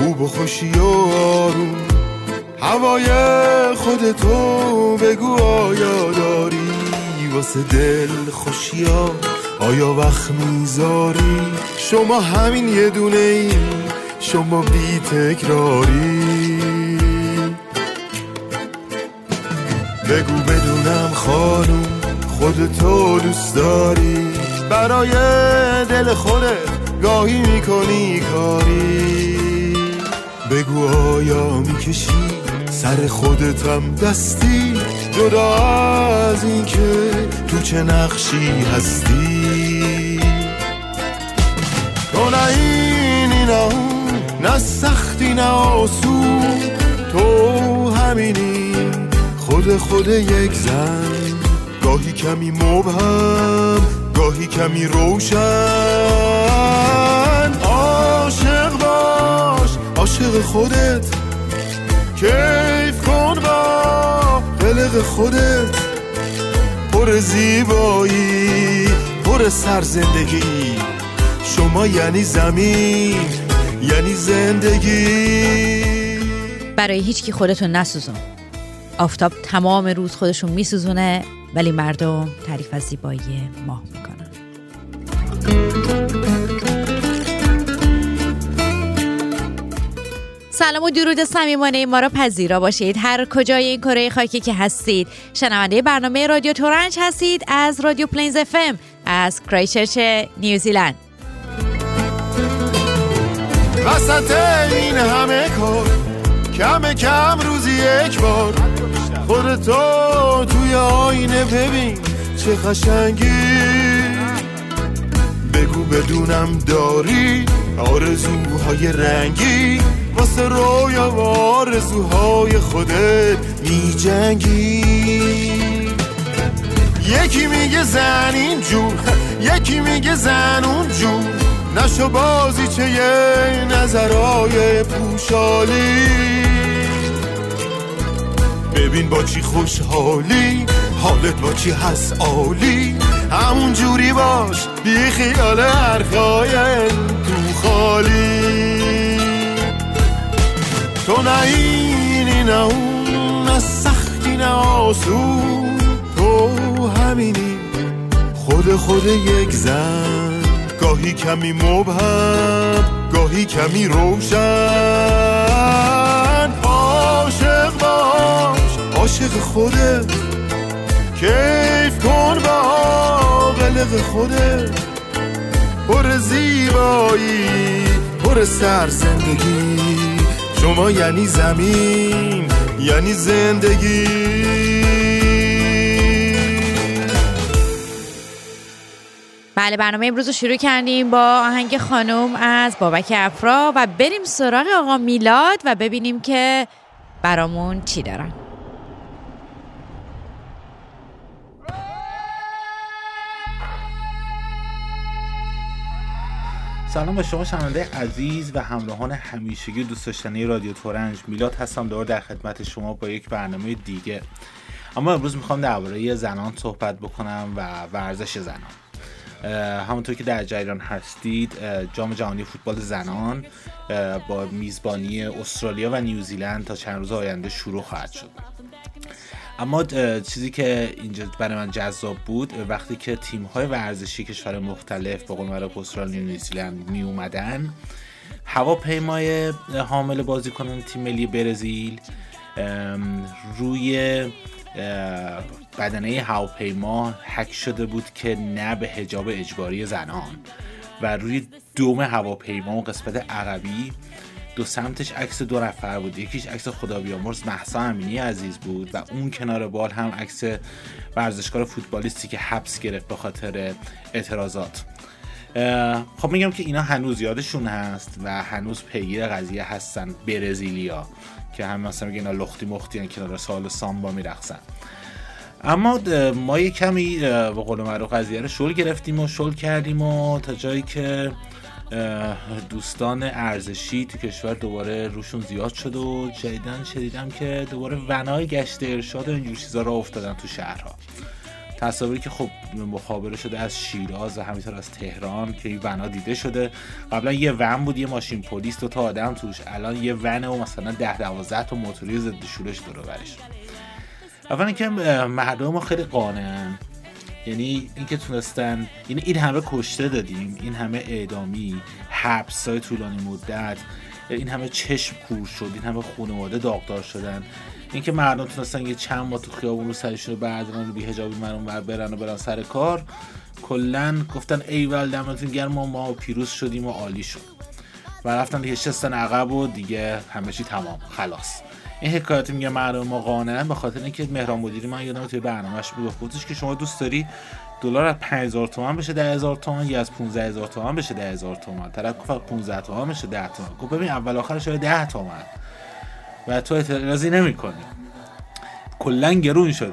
خوب و خوشی و آروم. هوای خودتو بگو آیا داری؟ واسه دل خوشی ها آیا وقت می‌ذاری؟ شما همین یه دونه ای شما بی تکراری. بگو بدونم خانم خودتو دوست داری؟ برای دل خودت گاهی می‌کنی می‌کشی سر خودتم دستی جدا از این که تو چه نقشی هستی. تو نه اینی نه نه سختی نه آسون. تو همینی خود خود یک زن. گاهی کمی مبهم گاهی کمی روشن. عاشق باش عاشق خودت. کیف کن با قلق خودت پر زیبایی پر سر زندگی. شما یعنی زمین یعنی زندگی. برای هیچکی خودتونو نسوزون. آفتاب تمام روز خودشو میسوزونه ولی مردم تعریف از زیبایی ماه می‌کنن. سلام و درود صمیمانه ما را پذیرا باشید. هر کجای این کره خاکی که هستید. شنونده برنامه رادیو تورنج هستید از رادیو Plains FM از کرایست‌چرچ نیوزیلند. وسط این همه کار کم کم روزی یک بار. خودتو توی آینه ببین چه قشنگی. بگو بدونم داری؟ آرزوهای رنگی واسه رویا و آرزوهای خودت می جنگی یکی میگه زن اینجور یکی میگه زن اونجور نشو بازی چه یه نظرهای پوشالی. ببین با چی خوشحالی. حالت با چی هست عالی؟ همون جوری باش بی خیال حرفای تو خالی. تو نه اینی نه اون نه سختی نه آسون. تو همینی. خود خود یک زن. گاهی کمی مبهم گاهی کمی روشن. عاشق باش عاشق خودت. کیف کن با قلق خودت. پر زیبایی پر سر زندگی. شما یعنی زمین یعنی زندگی. بله برنامه امروز رو شروع کردیم با آهنگ خانم از بابک افرا و بریم سراغ آقا میلاد و ببینیم که برامون چی دارن. سلام به شما شنونده عزیز و همراهان همیشگی دوست داشتنی رادیو تورنج. میلاد هستم دور در خدمت شما با یک برنامه دیگه. اما امروز می‌خوام درباره زنان صحبت بکنم و ورزش زنان. همونطور که در جریان هستید جام جهانی فوتبال زنان با میزبانی استرالیا و نیوزیلند تا چند روز آینده شروع خواهد شد. اما چیزی که اینجا برای من جذاب بود وقتی که تیم های ورزشی کشور مختلف با قول و نیوزیلند می اومدن هواپیمای حامل بازیکنان تیم ملی برزیل روی بدنه هواپیما حک شده بود که نه به هجاب اجباری زنان و روی دوم هواپیما و قسمت عقبی دو سمتش عکس دو نفر بود. یکیش عکس خدا بیامرز محسا امینی عزیز بود و اون کنار بال هم عکس ورزشکار فوتبالیستی که حبس گرفت به خاطر اعتراضات. خب میگم که اینا هنوز یادشون هست و هنوز پیگیر قضیه هستن برزیلیا که هم مثلا میگه اینا لختی مختی کنار سال سامبا میرقصن. اما ما یه کمی به قول معروف قضیه رو شل گرفتیم و شل کردیم و تا جایی که دوستان ارزشی تو کشور دوباره روشون زیاد شد و جدیدن شدیدم که دوباره ونای گشت ارشاد و اینجور چیزا را افتادن تو شهرها. تصاویری که خب مخابره شده از شیراز و همینطور از تهران که این ونا دیده شده. قبلا یه ون بود یه ماشین پلیس دو تا آدم توش. الان یه ونه و مثلا ده دوازده تا موتوری ضد شورش دور برش. اولا اینکه مردم ما خیلی قانعن. یعنی اینکه تونستن یعنی این همه کشته دادیم این همه اعدامی حبس های طولانی مدت این همه چشم کور شد این همه خانواده داغدار شدن. اینکه مردم تونستن یه چند ما تو خیابون رو سرشون رو بردارن رو بی حجابی مرون و برن و برن سر کار کلا گفتن ایول دمتون گرم ما ما پیروز شدیم و عالی شد. و رفتن دیگه شستن عقب و دیگه همه چی تمام خلاص. این حکایت میگه مردم ما قانعن به خاطر اینکه مهران مدیری من یادم توی برنامه‌اش می‌گفت گفتش که شما دوست داری دلار از 5000 تومان بشه 10000 تومان یا از 15000 تومان بشه 10000 تومان؟ طرف گفت 15 تومان بشه 10 تومان. گفت ببین اول آخرش 10 تومان. و تو اعتراضی نمی‌کنی. کلا گرون شده.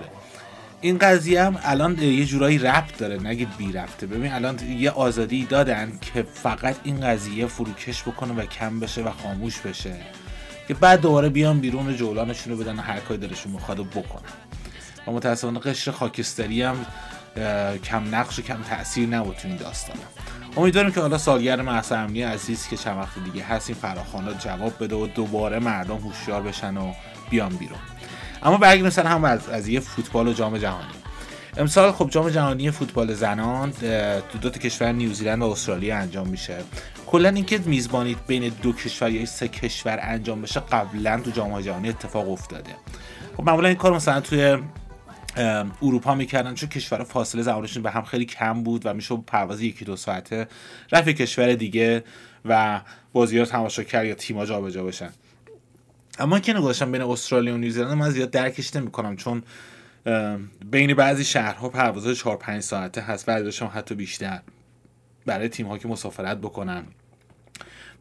این قضیه هم الان یه جورایی ربط داره نگید بی ربطه. ببین الان یه آزادی دادن که فقط این قضیه فروکش بکنه و کم بشه و خاموش بشه. که بعد دوباره بیان بیرون جولانشون رو بدن هر کاری دلشون می‌خواد بکنن. و متاسفانه قشر خاکستری هم کم نقش و کم تاثیر نبود تو این داستان. امیدواریم که حالا سالگرد محسا امنی عزیز که چند وقت دیگه هست این فراخوانا جواب بده و دوباره مردم هوشیار بشن و بیان بیرون. اما برگردیم هم از از یه فوتبال و جام جهانی. امسال خب جام جهانی فوتبال زنان تو دو تا کشور نیوزیلند و استرالیا انجام میشه. کلا اینکه میزبانی بین دو کشور یا سه کشور انجام بشه قبلا تو جام جهانی اتفاق افتاده. خب معمولا این کار مثلا توی اروپا می‌کردن چون کشور فاصله زمانشون به هم خیلی کم بود و میشه پرواز یکی دو ساعته رفت کشور دیگه و بازی ها تماشا کرد یا تیما جابجا بشن. اما که نگذاشتم بین استرالیا و نیوزیلند من زیاد درکش نمی‌کنم چون بین بعضی شهرها پرواز 4 5 ساعته هست هم حتی بیشتر. برای تیم ها که مسافرت بکنن.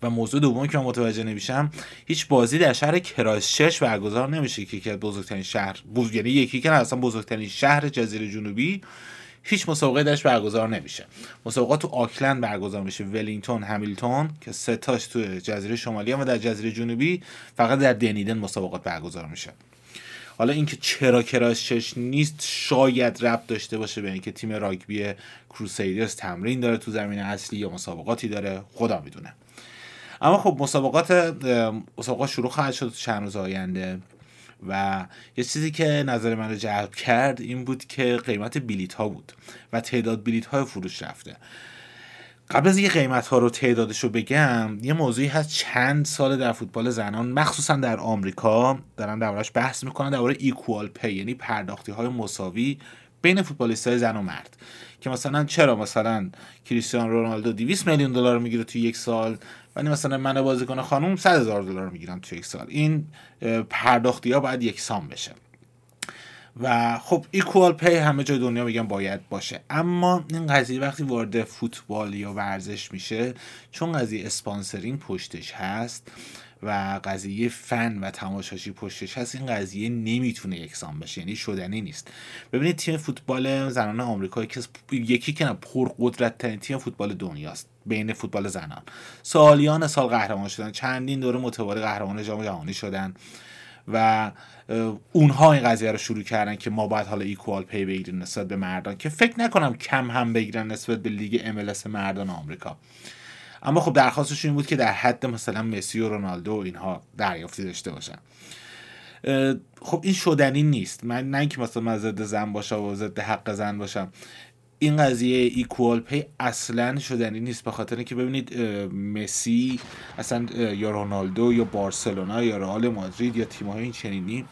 و موضوع دوم که من متوجه نمیشم هیچ بازی در شهر کرایستچرچ برگزار نمیشه که یکی بزرگترین شهر بزرگ یعنی یکی که اصلا بزرگترین شهر جزیره جنوبی هیچ مسابقه درش برگزار نمیشه. مسابقات تو آکلند برگزار میشه ولینگتون همیلتون که سه تاش تو جزیره شمالی و در جزیره جنوبی فقط در دنیدن مسابقات برگزار میشه. حالا اینکه چرا کرایستچرچ نیست شاید ربط داشته باشه به اینکه تیم راگبی کروسیدرز تمرین داره تو زمین اصلی یا مسابقاتی داره خدا می‌دونه. اما خب مسابقات مسابقات شروع خواهد شد چند روز آینده و یه چیزی که نظر من رو جلب کرد این بود که قیمت بلیت ها بود و تعداد بلیت های فروش رفته. قبل از اینکه قیمت ها رو تعدادش رو بگم یه موضوعی هست چند سال در فوتبال زنان مخصوصا در آمریکا دارن دربارش بحث می‌کنن درباره ایکوال پی یعنی پرداختی های مساوی بین فوتبالیست های زن و مرد که مثلا چرا مثلا کریستیانو رونالدو 200 میلیون دلار می‌گیره تو یک سال ولی مثلا من بازیکن خانم 100 هزار دلار می‌گیرم تو یک سال. این پرداختی ها باید یکسان بشه. و خب equal pay همه جای دنیا میگن باید باشه. اما این قضیه وقتی وارد فوتبال یا ورزش میشه چون قضیه sponsoring پشتش هست و قضیه فن و تماشاچی پشتش هست. این قضیه نمی‌تونه یکسان بشه یعنی شدنی نیست. ببینید تیم فوتبال زنان آمریکا یکی که پر قدرت ترین تیم فوتبال دنیاست بین فوتبال زنان. سالیان سال قهرمان شدن چندین دوره متوالی قهرمان جام جهانی شدن و اونها این قضیه رو شروع کردن که ما باید حالا equal pay بگیریم نسبت به مردان که فکر نکنم کم هم بگیرن نسبت به لیگ MLS مردان آمریکا. اما خب درخواستش این بود که در حد مثلا مسی و رونالدو و اینها دریافتی داشته باشن. خب این شدنی نیست. من نه اینکه مثلا من ضد زن باشم و ضد حق زن باشم. این قضیه ایکوال پی اصلا شدنی نیست. به خاطر اینکه ببینید مسی اصلا یا رونالدو یا بارسلونا یا رئال مادرید یا تیم‌های این چنینی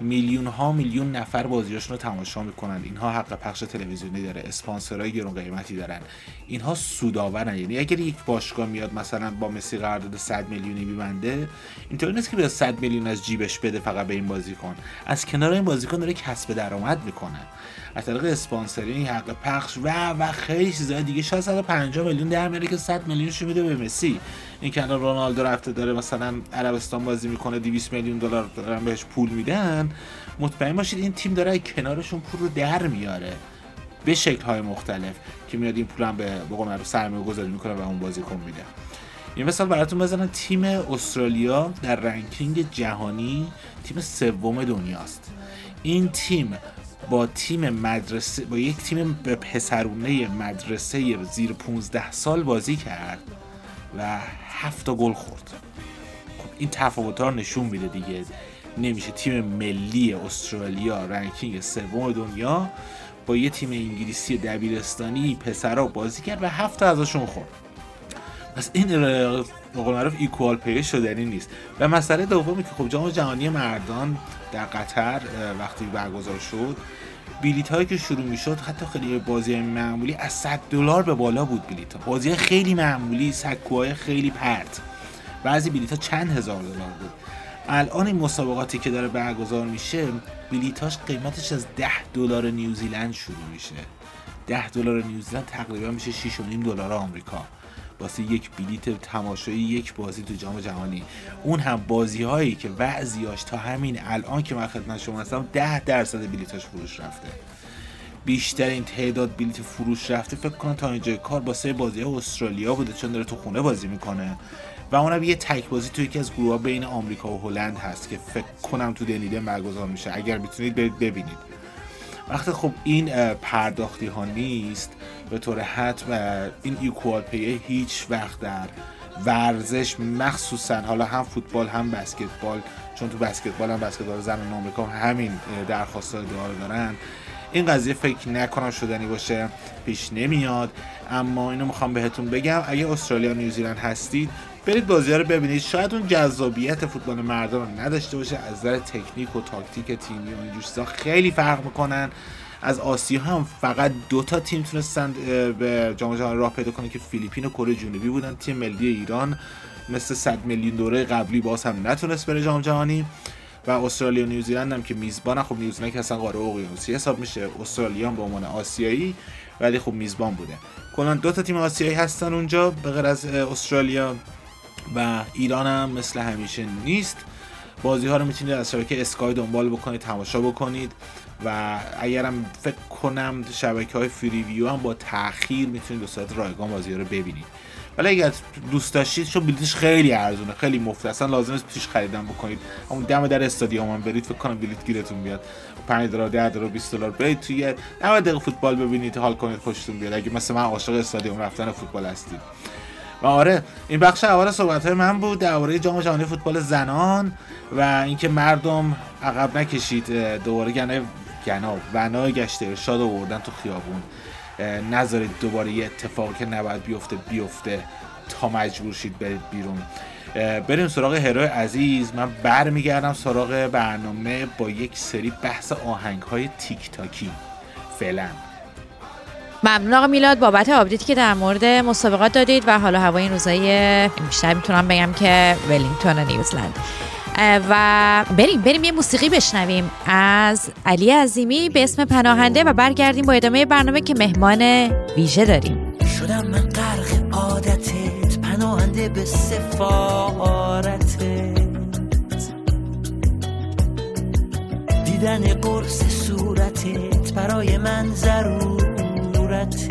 میلیون ها میلیون نفر بازیاشون رو تماشا می‌کنن. اینها حق پخش تلویزیونی داره اسپانسرای گرون قیمتی دارن. اینها سودآورن. یعنی اگر یک باشگاه میاد مثلا با مسی قرارداد 100 میلیونی میبنده اینطوری نیست که به 100 میلیون از جیبش بده فقط به این بازیکن. از کنار این بازیکن داره کسب درآمد می‌کنه. از طریق اسپانسری حق پخش و و خیلی چیزای دیگه شاید 150 میلیون در میاره که 100 میلیونش میده به مسی. این که رونالدو رفته داره مثلا عربستان بازی می‌کنه 200 میلیون دلار دارن بهش پول میدن. مطمئن باشید این تیم داره کنارشون پول رو در میاره. به شکل های مختلف که میاد این پول هم به بقول سرمایه گذاری می‌کنه و اون بازیکن میده. این مثال براتون بزنم تیم استرالیا در رنکینگ جهانی تیم سوم دنیاست. این تیم با تیم مدرسه با یک تیم به پسرونه مدرسه زیر 15 سال بازی کرد و هفت گل خورد. خب این تفاوت رو نشون میده دیگه. نمیشه تیم ملی استرالیا رنکینگ سوم دنیا با یه تیم انگلیسی دبیرستانی پسرا بازی کرد و هفت ازشون خورد. پس این قول معروف equal pay شدنی نیست. و مسئله دومی که خب جام جهانی مردان در قطر وقتی برگزار شد بلیت هایی که شروع می شد حتی خیلی بازی معمولی از 100 دلار به بالا بود بلیت ها بازی خیلی معمولی سکوهای خیلی پرت. بعضی بلیت ها چند هزار دلار بود. الان این مسابقاتی که داره برگزار میشه بلیتاش قیمتش از 10 دلار نیوزیلند شروع میشه. 10 دلار نیوزیلند تقریبا میشه 6.5 دلار آمریکا. واسه یک بلیت تماشایی یک بازی تو جام جهانی. اون هم بازی هایی که بعضیاش تا همین الان که من خدمت شما هستم 10 درصد بلیتاش فروش رفته. بیشترین تعداد بلیت فروش رفته فکر کنم تا اینجا کار با سه بازی استرالیا بوده چون داره تو خونه بازی می‌کنه. و اونم یه تک بازی تو یکی از گروه بین آمریکا و هلند هست که فکر کنم تو دنیده برگزار میشه. اگر می‌تونید ببینید. وقتی خب این پرداختی ها نیست به طور حتم این equal pay هیچ وقت در ورزش مخصوصا حالا هم فوتبال هم بسکتبال چون تو بسکتبال هم بسکتبال زنان آمریکا همین درخواست دار دارن. این قضیه فکر نکنم شدنی باشه پیش نمیاد. اما اینو می‌خوام بهتون بگم اگه استرالیا نیوزیلند هستید برید بازی رو ببینید. شاید اون جذابیت فوتبال مردا رو نداشته باشه. از نظر تکنیک و تاکتیک تیمی و اینجور خیلی فرق می‌کنن. از آسیا هم فقط دو تا تیم تونستن به جام جهانی راه پیدا کنن که فیلیپین و کره جنوبی بودن. تیم ملی ایران مثل 100 میلیون دوره قبلی باز هم نتونست بره جام جهانی. و استرالیا و نیوزیلند هم که میزبان خب نیوزیلند که اصلا قاره اقیانوسی حساب میشه. استرالیا هم به عنوان آسیایی ولی خب میزبان بوده. کلا دو تا تیم آسیایی هستن اونجا. به غیر از استرالیا و ایران هم مثل همیشه نیست. بازی ها رو می‌تونید از شبکه اسکای دنبال بکنید تماشا بکنید و اگرم فکر کنم شبکه های فریویو هم با تاخیر می‌تونید به صورت رایگان بازی ها رو ببینید. ولی اگر دوست داشتید چون بلیتش خیلی ارزونه خیلی مفته اصلا لازم است پیش خریدن بکنید. همون دم در استادیوم هم برید فکر کنم بلیت گیرتون بیاد. 5 دلار 10 دلار 20 دلار برید توی 90 دقیقه فوتبال ببینید حال کنید خوشتون بیاد. اگه مثل من عاشق استادیوم رفتن فوتبال هستید. و آره این بخش اول صحبت های من بود درباره جام جهانی فوتبال زنان و اینکه مردم عقب نکشید دوباره گنه گنا بنای گشت ارشاد آوردن تو خیابون. نذارید دوباره یه اتفاقی که نباید بیفته بیفته. تا مجبور شید برید بیرون. بریم سراغ هروی عزیز. من برمیگردم سراغ برنامه با یک سری بحث آهنگ های تیک تاکی فعلا. ممنون آقا میلاد. بابت آپدیتی که در مورد مسابقات دادید و حالا هوای این روزای بیشتر می‌تونم بگم که ولینگتون نیوزلند. و بریم بریم یه موسیقی بشنویم. از علی عظیمی به اسم پناهنده و برگردیم با ادامه برنامه که مهمان ویژه داریم. شدم من غرق عادتت پناهنده به سفارتت. دیدن قرص صورتت برای من ضرورته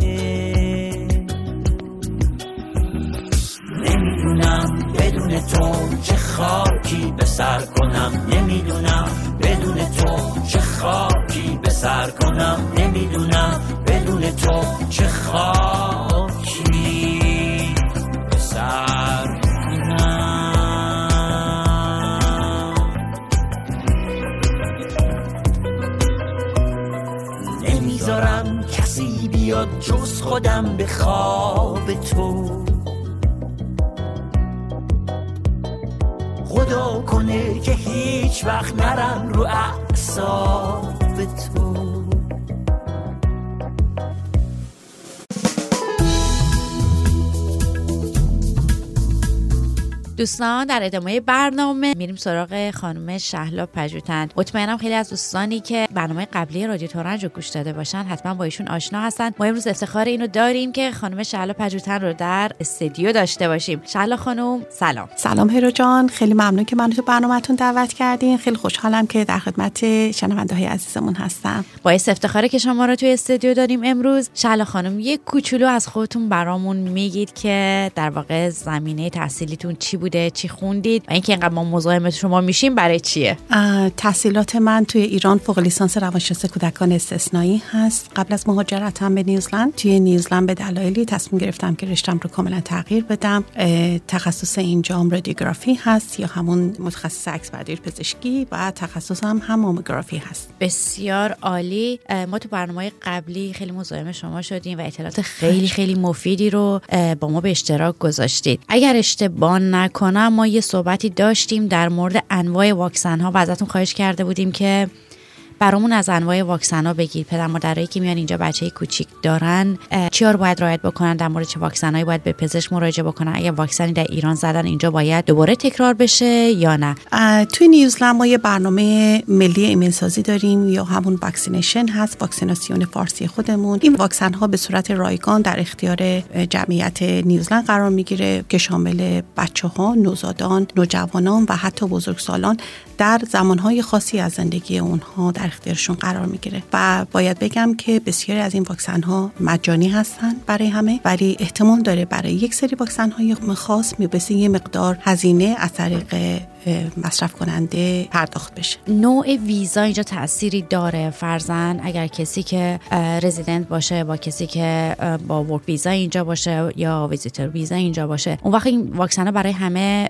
نمی‌دونم بدون تو چه خاکی به سر کنم. نمی‌دونم بدون تو چه خاکی به سر کنم. نمی‌دونم بدون تو چه خاکی. بیاد جز خودم به خواب تو. جدا کنه که هیچ وقت نرم رو اعصاب تو. دوستان در ادامه برنامه میریم سراغ خانم شهلا پژوتن مطمئنم خیلی از دوستانی که برنامه قبلی رادیو تورنج رو گوش داده باشن حتما با ایشون آشنا هستن. ما امروز افتخار اینو داریم که خانم شهلا پژوتن رو در استودیو داشته باشیم. شهلا خانم سلام. سلام هرو جان. خیلی ممنون که منو تو برنامهتون دعوت کردین. خیلی خوشحالم که در خدمت شنونده های عزیزمون هستم. باعث افتخاره که شما رو توی استودیو داریم امروز. شهلا خانم یک کوچولو از خودتون برامون میگید که در واقع زمینه تحصیلیتون چی بوده چی خوندید و اینکه اینقدر ما مزاحم شما میشیم برای چیه؟ تحصیلات من توی ایران فوق لیسانس روانشناسی کودکان استثنایی هست. قبل از مهاجرتم به نیوزلند توی نیوزلند به دلایلی تصمیم گرفتم که رشتم رو کاملا تغییر بدم. تخصص اینجام رادیوگرافی هست یا همون متخصص عکس پزشکی و تخصصم هم ماموگرافی هست. بسیار عالی. ما تو برنامه قبلی خیلی مزاحم شما شدیم و اطلاعات خیلی. خیلی مفیدی رو با ما به اشتراک گذاشتید. اگر اشتباه نکنم ما یه صحبتی داشتیم در مورد انواع واکسن ها و ازتون خواهش کرده بودیم که برامون از انواع واکسن ها بگیر. پدر مادرایی که میان اینجا بچه کوچیک دارن چیا رو باید رعایت بکنن؟ در مورد چه واکسنایی باید به پزشک مراجعه بکنن؟ اگه واکسنی در ایران زدن اینجا باید دوباره تکرار بشه یا نه؟ توی نیوزلند ما یه برنامه ملی ایمن سازی داریم یا همون vaccination هست واکسیناسیون فارسی خودمون. این واکسن ها به صورت رایگان در اختیار جمعیت نیوزلند قرار می‌گیره که شامل بچه ها نوزادان نوجوانان و حتی بزرگسالان در زمانهای خاصی از زندگی اونها در اختیارشون قرار می‌گیره. و باید بگم که بسیاری از این واکسن ها مجانی هستن برای همه ولی احتمال داره برای یک سری واکسن های خاص می‌بایست یه مقدار هزینه از طریق مصرف کننده پرداخت بشه. نوع ویزا اینجا تأثیری داره؟ فرزن اگر کسی که رزیدنت باشه با کسی که با ورک ویزا اینجا باشه یا ویزیتر ویزا اینجا باشه اون وقت این واکسن برای همه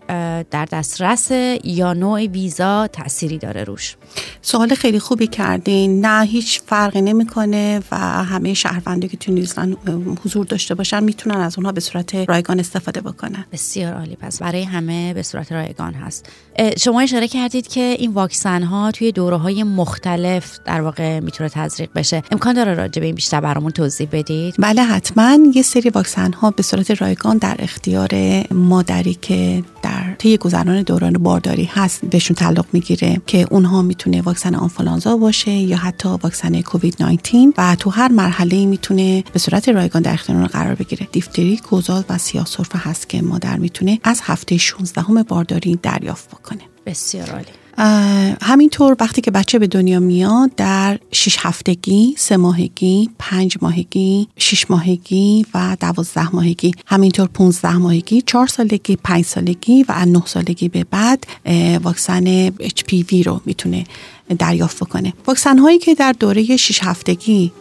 در دسترس یا نوع ویزا تأثیری داره روش؟ سوال خیلی خوبی کردین. نه هیچ فرقی نمی‌کنه و همه شهروندی که تو نیوزلند حضور داشته باشن می‌تونن از اونها به صورت رایگان استفاده بکنن. بسیار عالی. پس برای همه به صورت رایگان هست. شما اشاره کردید که این واکسن ها توی دوره های مختلف در واقع می‌تونه تزریق بشه. امکان داره راجع به این بیشتر برامون توضیح بدید؟ بله حتما. یه سری واکسن ها به صورت رایگان در اختیار مادری که در طی گذران دوران بارداری هست بهشون تعلق می‌گیره که اونها می‌تونه واکسن آنفولانزا باشه یا حتی واکسن کووید 19 و تو هر مرحله می‌تونه به صورت رایگان در اختیار قرار بگیره. دیفتری کوزال و سیاه سرفه هست که مادر می‌تونه از هفته 16 بارداری دریافت بکنه. بسیار عالی. همینطور وقتی که بچه به دنیا میاد در 6 هفتگی، سه ماهگی، پنج ماهگی، 6 ماهگی و دوازده ماهگی. همینطور 15 ماهگی، 4 سالگی، 5 سالگی و 9 سالگی به بعد واکسن HPV رو می‌تونه دریافت بکنه. واکسن هایی که در دوره 6 هفتگی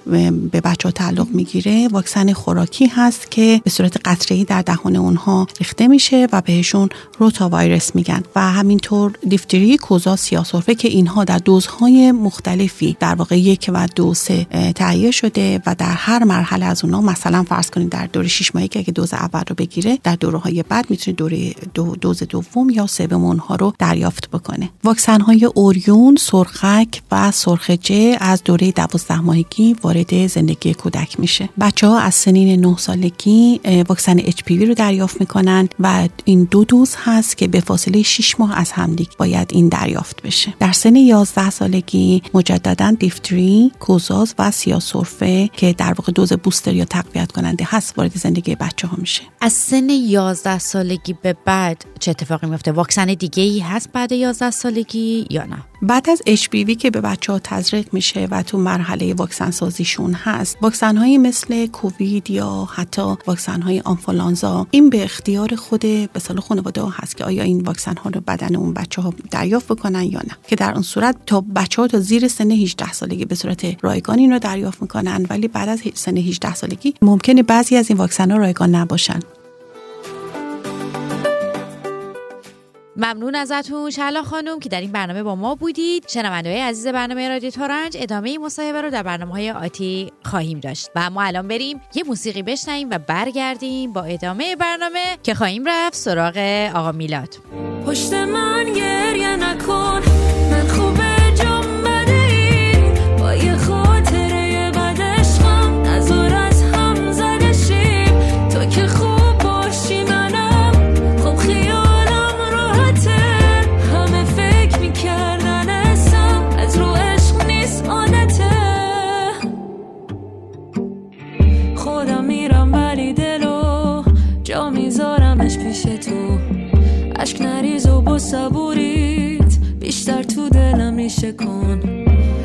به بچه ها تعلق می‌گیره واکسن خوراکی هست که به صورت قطره در دهان اونها ریخته میشه و بهشون روتا وایرس میگن. و همینطور دیفتری کوزا سیاسورفه که اینها در دوزهای مختلفی در واقع یک و دو سه تهیه شده و در هر مرحله از اونها مثلا فرض کنید در دوره 6 ماهی که دوز اول رو بگیره در دوره های بعد می‌تونه دوره دو دوز دوم یا سوم اونها رو دریافت بکنه. واکسن های اوریون سرخ سرخک و سرخجه از دوره دوازده ماهگی وارد زندگی کودک میشه. بچه ها از سنین 9 سالگی واکسن اچ رو دریافت می‌کنن و این دو دوز هست که به فاصله 6 ماه از همدیگه باید این دریافت بشه. در سن 11 سالگی مجددا دیفتری کوزاز و سیاسرفه که در واقع دوز بوستر یا تقویت کننده هست وارد زندگی بچه ها میشه. از سن 11 سالگی به بعد چه اتفاقی میفته واکسن دیگه ای هست بعد 11 سالگی یا نه؟ بعد از HPV که به بچه ها تزریق میشه و تو مرحله واکسن سازیشون هست واکسن های مثل کووید یا حتی واکسن های آنفولانزا این به اختیار خود به سال خانواده ها هست که آیا این واکسن ها رو بدن اون بچه ها دریافت بکنن یا نه. که در اون صورت تا بچه ها تا زیر سن 18 سالگی به صورت رایگان این رو دریافت می‌کنن ولی بعد از سن 18 سالگی ممکنه بعضی از این واکسن ها رایگان نباشن. ممنون ازتون. شلا خانم که در این برنامه با ما بودید. شنونده های عزیز برنامه رادیو تورنج ادامه این مصاحبه رو در برنامه های آتی خواهیم داشت. و ما الان بریم یه موسیقی بشنویم و برگردیم با ادامه برنامه که خواهیم رفت سراغ آقا میلاد. پشت من نکن من خوبه صبوریت بیشتر تو دلم ریشه کن.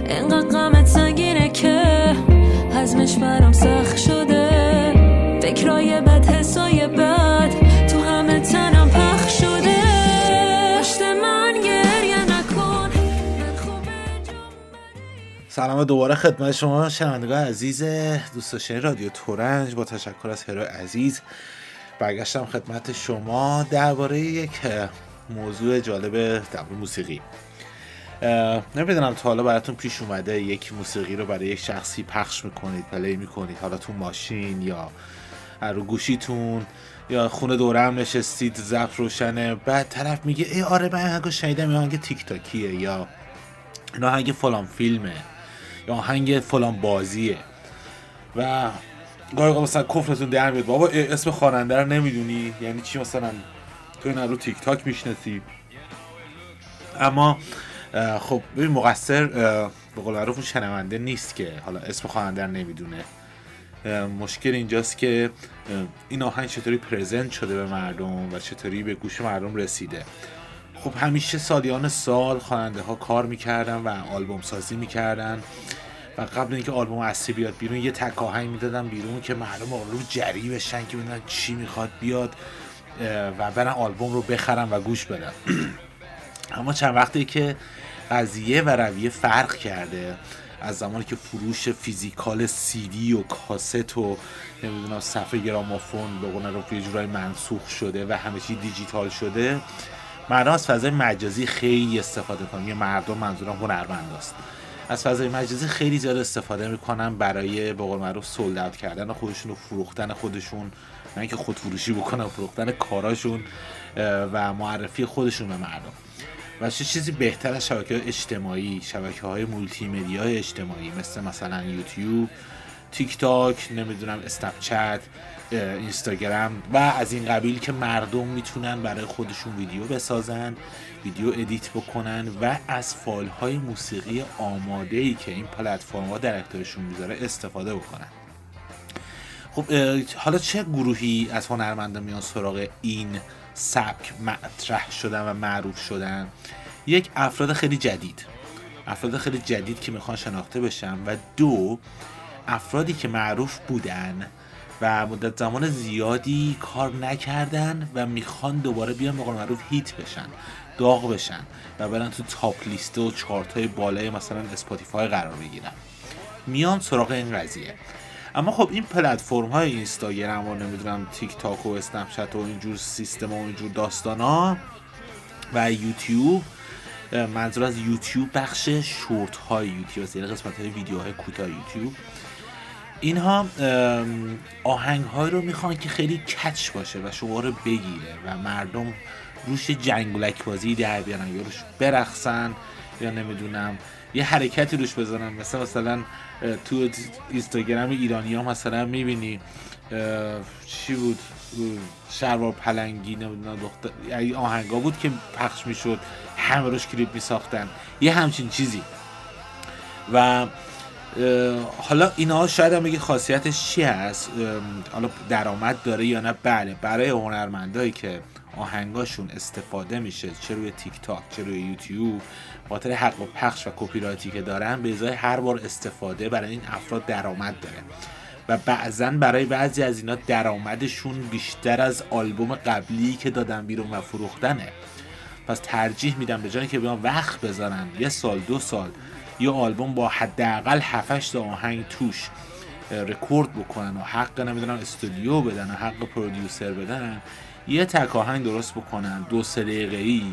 انقدر غمت سنگینه که حزمش برام سخت شده. فکرای بد حسای بد تو همه تنم پخ شده. پشت من گریه نکن. من جام سلام دوباره خدمت شما شنوندگان عزیز دوست رادیو تورنج. با تشکر از هرو عزیز برگشتم خدمت شما. درباره یک موضوع جالب در موسیقی. نمی‌دونم تا حالا براتون پیش اومده یک موسیقی رو برای یک شخصی پخش می‌کنید پلی می‌کنید حالا تو ماشین یا رو گوشیتون یا خونه دوره هم نشستید ضبط روشنه بعد طرف میگه ای آره من آهنگو شنیدم این آهنگ تیک تاکیه یا این آهنگ فلان فیلمه یا آهنگ فلان بازیه و گاهی مثلا کفرتون در میاد. بابا اسم خواننده رو نمی‌دونی؟ یعنی چی مثلا؟ تو این رو تیک تاک می‌شناسی. اما خب ببین مقصر به قول معروف شنونده نیست که حالا اسم خواننده نمی‌دونه. مشکل اینجاست که این آهنگ چطوری پرزنت شده به مردم و چطوری به گوش مردم رسیده. خب همیشه سالیان سال خواننده ها کار می‌کردن و آلبوم سازی می‌کردن و قبل اینکه آلبوم اصلی بیاد بیرون یه تک آهنگ می‌دادن بیرون که مردم رو جری بشن که ببینن چی می‌خواد بیاد. و برن آلبوم رو بخرن و گوش بدن. اما چند وقتی که قضیه و رویه فرق کرده از زمانی که فروش فیزیکال سیدی و کاست و نمی‌دونم صفحه گرامافون به قول رو یه منسوخ شده و همه چی دیجیتال شده مردم از فضای مجازی خیلی استفاده کنن. یه مردم منظورم هنرمند است از فضای مجازی خیلی زیاد استفاده می‌کنن برای به قول معروف sold کردن خودشون و فروختن خودشون. نه اینکه خودفروشی بکنن فروختن کاراشون و معرفی خودشون به مردم. و چه چیزی بهتر از شبکه اجتماعی شبکه های مولتی مدیا اجتماعی مثل مثلا یوتیوب تیک تاک نمی‌دونم اسنپ چت اینستاگرام و از این قبیل که مردم می‌تونن برای خودشون ویدیو بسازن ویدیو edit بکنن و از فایل های موسیقی آماده ای که این پلتفرم ها در اختیارشون می‌ذاره استفاده بکنن. خب حالا چه گروهی از هنرمندان میان سراغ این سبک مطرح شدن و معروف شدن؟ یک افراد خیلی جدید. افراد خیلی جدید که می‌خوان شناخته بشن و دو افرادی که معروف بودن و مدت زمان زیادی کار نکردن و می‌خوان دوباره بیان به معروف hit بشن داغ بشن و برن تو top list و چارت های بالای مثلا اسپاتیفای قرار بگیرن. میان سراغ این قضیه. اما خب این پلتفرم های اینستاگرام و نمی‌دونم تیک تاک و اسنپ و اینجور سیستم و اینجور داستان ها و یوتیوب منظور از یوتیوب بخش شورت های یوتیوب یعنی قسمت های ویدیوهای کوتاه یوتیوب. اینها آهنگ های رو می‌خوان که خیلی catchy باشه و شما رو بگیره و مردم روش جنگولک بازی در بیارن یا روش برقصن یا نمی‌دونم یه حرکتی روش بزنن. مثلا مثلا تو اینستاگرام ایرانی ها مثلا می‌بینی چی بود؟ شلوار پلنگی نمی‌دونم دختر آهنگا بود که پخش می‌شد همه روش کلیپ میساختن. یه همچین چیزی. و حالا اینا شاید هم بگید خاصیتش چی هست؟ حالا درآمد داره یا نه؟ بله برای هنرمندایی که آهنگاشون استفاده میشه چه روی تیک تاک چه روی یوتیوب خاطر حق و پخش و کپی رایتی که دارن به ازای هر بار استفاده برای این افراد درآمد داره. و بعضا برای بعضی از اینا درآمدشون بیشتر از آلبوم قبلی که دادن بیرون و فروختنه. پس ترجیح میدم به جای که بیان وقت بذارن یه سال دو سال یه آلبوم با حداقل 7 تا آهنگ توش رکورد بکنن و حق نمی‌دونم استودیو بدن و حق پرودیوسر بدن. یه تک آهنگ درست بکنن دو سه دقیقه ای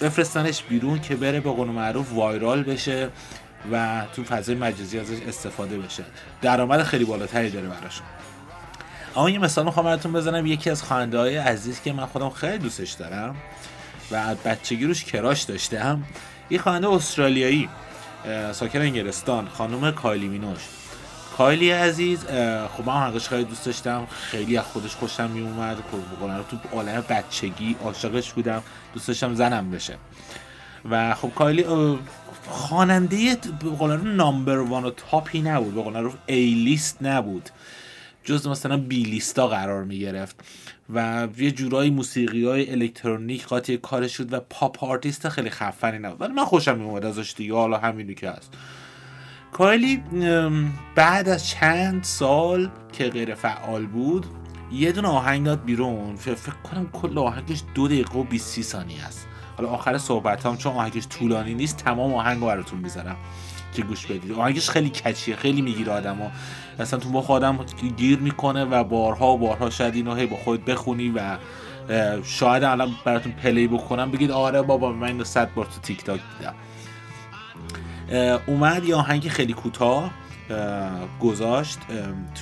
بفرستنش بیرون که بره به قول معروف وایرال بشه و تو فضای مجازی ازش استفاده بشه. درآمد خیلی بالاتری داره براشون اما یه مثال می‌خوام براتون بزنم. یکی از خواننده های عزیز که من خودم خیلی دوستش دارم و از بچگی روش کراش داشتم یه خواننده استرالیایی ساکن انگلستان خانم کایلی مینوش کایلی عزیز. خب من آهنگش خیلی دوست داشتم. خیلی از خودش خوشم می اومد خب تو عالم بچگی عاشقش بودم. دوست داشتم زنم بشه. و خب کایلی خواننده به number one و top ی نبود. به قول A-list نبود. جز مثلا B-list ا قرار می گرفت و یه جورایی موسیقی های الکترونیک قاطی کارش شد و pop artist خیلی خفنی نبود. ولی من خوشم میومد ازش دیگه. حالا همینی که هست. کایلی بعد از چند سال که غیر فعال بود یه دونه آهنگ داد بیرون. فکر کنم کل آهنگش دو دقیقه و 20 ثانیه است. حالا آخر صحبت هم چون آهنگش طولانی نیست تمام آهنگ رو براتون می‌ذارم که گوش بدید. آهنگش خیلی کچیه خیلی می‌گیره آدم و اصلا تو مخ آدم گیر می‌کنه و بارها و بارها شاید اینو هی با خود بخونی و شاید الان براتون پلی بکنم. بگید آره بابا من اینو صد بار تو تیک تاک دیدم. اومد یه آهنگ خیلی کوتاه گذاشت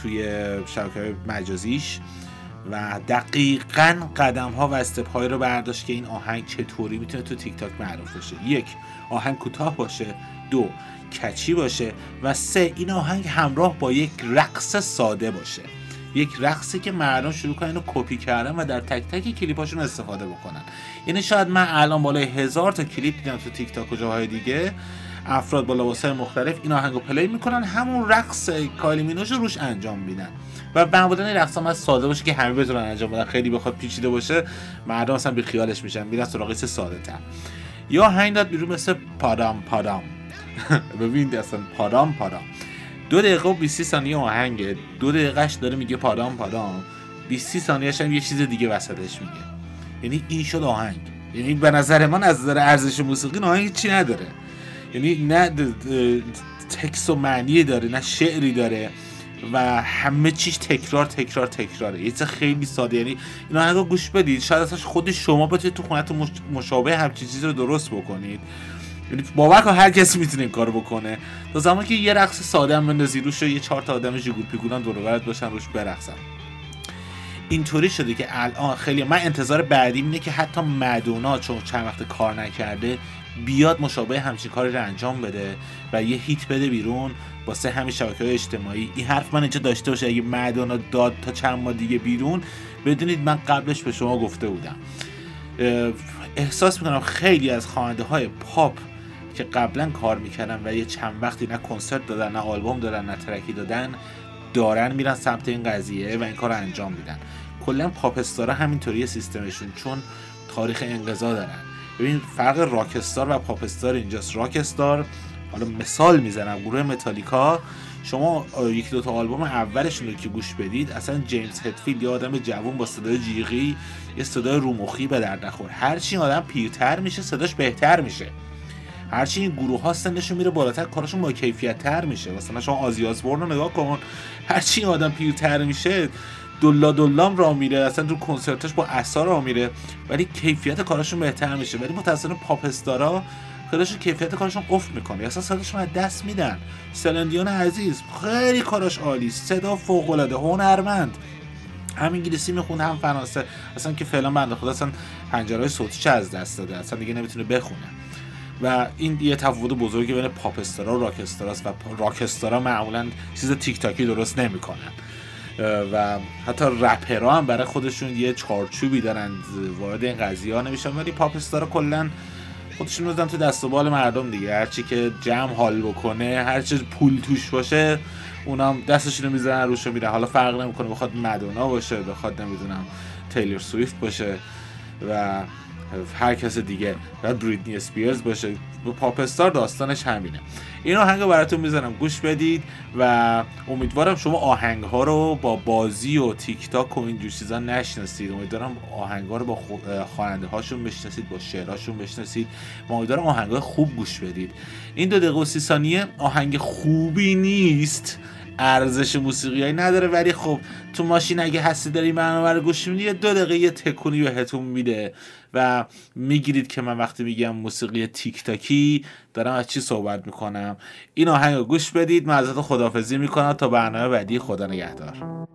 توی شبکه مجازیش و دقیقا قدم ها و استپ های رو برداشت که این آهنگ چطوری می‌تونه تو تیک تاک معروف بشه. یک آهنگ کوتاه باشه. دو کچی باشه. و سه این آهنگ همراه با یک رقص ساده باشه. یک رقصی که مردم شروع کنن کپی کردن و در تک تک کلیپاشون استفاده بکنن. یعنی شاید من الان بالای هزار تا کلیپ دیدم تو تیک تاک و جاهای دیگه. افراد با لباسهای مختلف این آهنگو play می‌کنن. همون رقص کایلی مینوش رو روش انجام میدن. و معمولا این رقص هم ساده باشه که همه بتونن انجام بدن. خیلی بخواد پیچیده باشه مردم اصلا بی خیالش میشن میرن سراغ ساده تر یه آهنگ داد بیرون مثل پادام پادام. ببین اصلا پادام پادام. دو دقیقه و 20 ثانیه آهنگه. دو دقیقهش داره میگه پادام پادام. 20 ثانیهش هم یه چیز دیگه وسطش میگه. یعنی این شد آهنگ. یعنی به نظر من از نظر ارزش موسیقی آهنگ چی نداره. یعنی نه تکس و معنی داره نه شعری داره و همه چیش تکرار تکرار تکراره. یه چیز خیلی ساده. یعنی اینا اگه گوش بدید. شاید اصلا خود شما بتونید تو خونتون مشابه همچین چیزی رو درست بکنید. یعنی باور کن هر کسی می‌تونه این کارو بکنه. تا زمانی که یه رقص ساده هم بندازی روش یه چهار تا آدم جگول پیگولان دور باشن روش برقصن. اینطوری شده که الان خیلی من انتظار بعدی اینه که حتی مدونا چون چند وقت کار نکرده بیاد مشابه همچین کاری رو انجام بده و یه هیت بده بیرون واسه همین شبکه های اجتماعی. این حرف من اینجا داشته باشه اگه مدونا داد تا چند ماه دیگه بیرون بدونید من قبلش به شما گفته بودم. احساس می‌کنم خیلی از خواننده های پاپ که قبلا کار می‌کردن و یه چند وقتی نه کنسرت دادن نه آلبوم دادن نه ترکی دادن دارن میرن سمت این قضیه و این کار انجام میدن. کلا pop star ا همینطوری سیستمشون چون تاریخ انقضا دارن. ببین فرق rock star و pop star اینجاست. rock star حالا مثال می‌زنم گروه متالیکا. شما یکی دو تا آلبوم اولشون رو که گوش بدید اصلا جیمز هدفیلد یه آدم جوون با صدای جیغی یه صدای رومخی به درد نخور. هرچی آدم پیرتر میشه صداش بهتر میشه. هرچی این گروه ها سنشون میره بالاتر کارشون با کیفیت تر میشه. مثلا شما آزی رو نگاه کن. هرچی آدم پیرتر میشه دلا دلام را میره اصلا تو کنسرتش با اثر را میره ولی کیفیت کارشون بهتر میشه. ولی متأسفانه پاپ استارا خودشون کیفیت کارشون افت می‌کنه. اصلا صداشون از دست میدن. سلندیان عزیز خیلی کارش عالی. صدا فوق العاده هنرمند. هم انگلیسی می‌خونه هم فرانسه. اصلا که فعلا بنده خدا اصلا پنجرهای صوتیش از دست داده؟ اصلا دیگه نمی‌تونه بخونه. و این یه تفاوت بزرگی بین پاپ استارا و راک و راک معمولا چیز تیک تاکی درست نمی‌کنن. و حتی رپرها هم برای خودشون یه چارچوبی دارن وارد این قضیه ها نمیشن. ولی پاپ استارا کلا خودشون میزن تو دست و بال مردم دیگه. هرچی که جمع حال بکنه هرچی پول توش باشه اونم دستشون رو می‌زنن روش میره حالا فرق نمی‌کنه بخواد مدونا باشه بخواد نمی‌دونم تیلر سویفت باشه و هر کس دیگه. و بریتنی اسپیرز باشه. پاپ استار داستانش همینه. این آهنگ رو براتون می‌زنم گوش بدید و امیدوارم شما آهنگ ها رو با بازی و تیک تاک و اینجور چیزا نشناسید. امیدوارم آهنگ ها رو با خواننده هاشون بشناسید با شعرهاشون بشناسید. امیدوارم آهنگ های خوب گوش بدید. این دو دقیقه و سی ثانیه آهنگ خوبی نیست. ارزش موسیقی نداره ولی خب تو ماشین اگه هستی داری برنامه رو گوش میدی دو دقیقه یه تکونی بهتون میده و می‌گیرید که من وقتی میگم موسیقی تیک تاکی دارم از چی صحبت می‌کنم. این آهنگ رو گوش بدید من ازتون خدافزی می‌کنم. تا برنامه بعدی خدا نگهدار.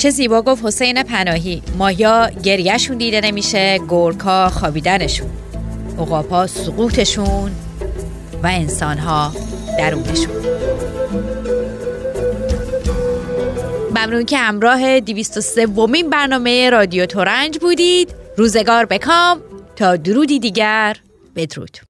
چه زیبا گفت حسین پناهی. ماهیا گریهشون دیده نمیشه گورکا خوابیدنشون. اقاپا سقوطشون و انسانها درونشون. ممنون که همراه 203 ومین برنامه رادیو تورنج بودید. روزگار بکام تا درودی دیگر. بدرود.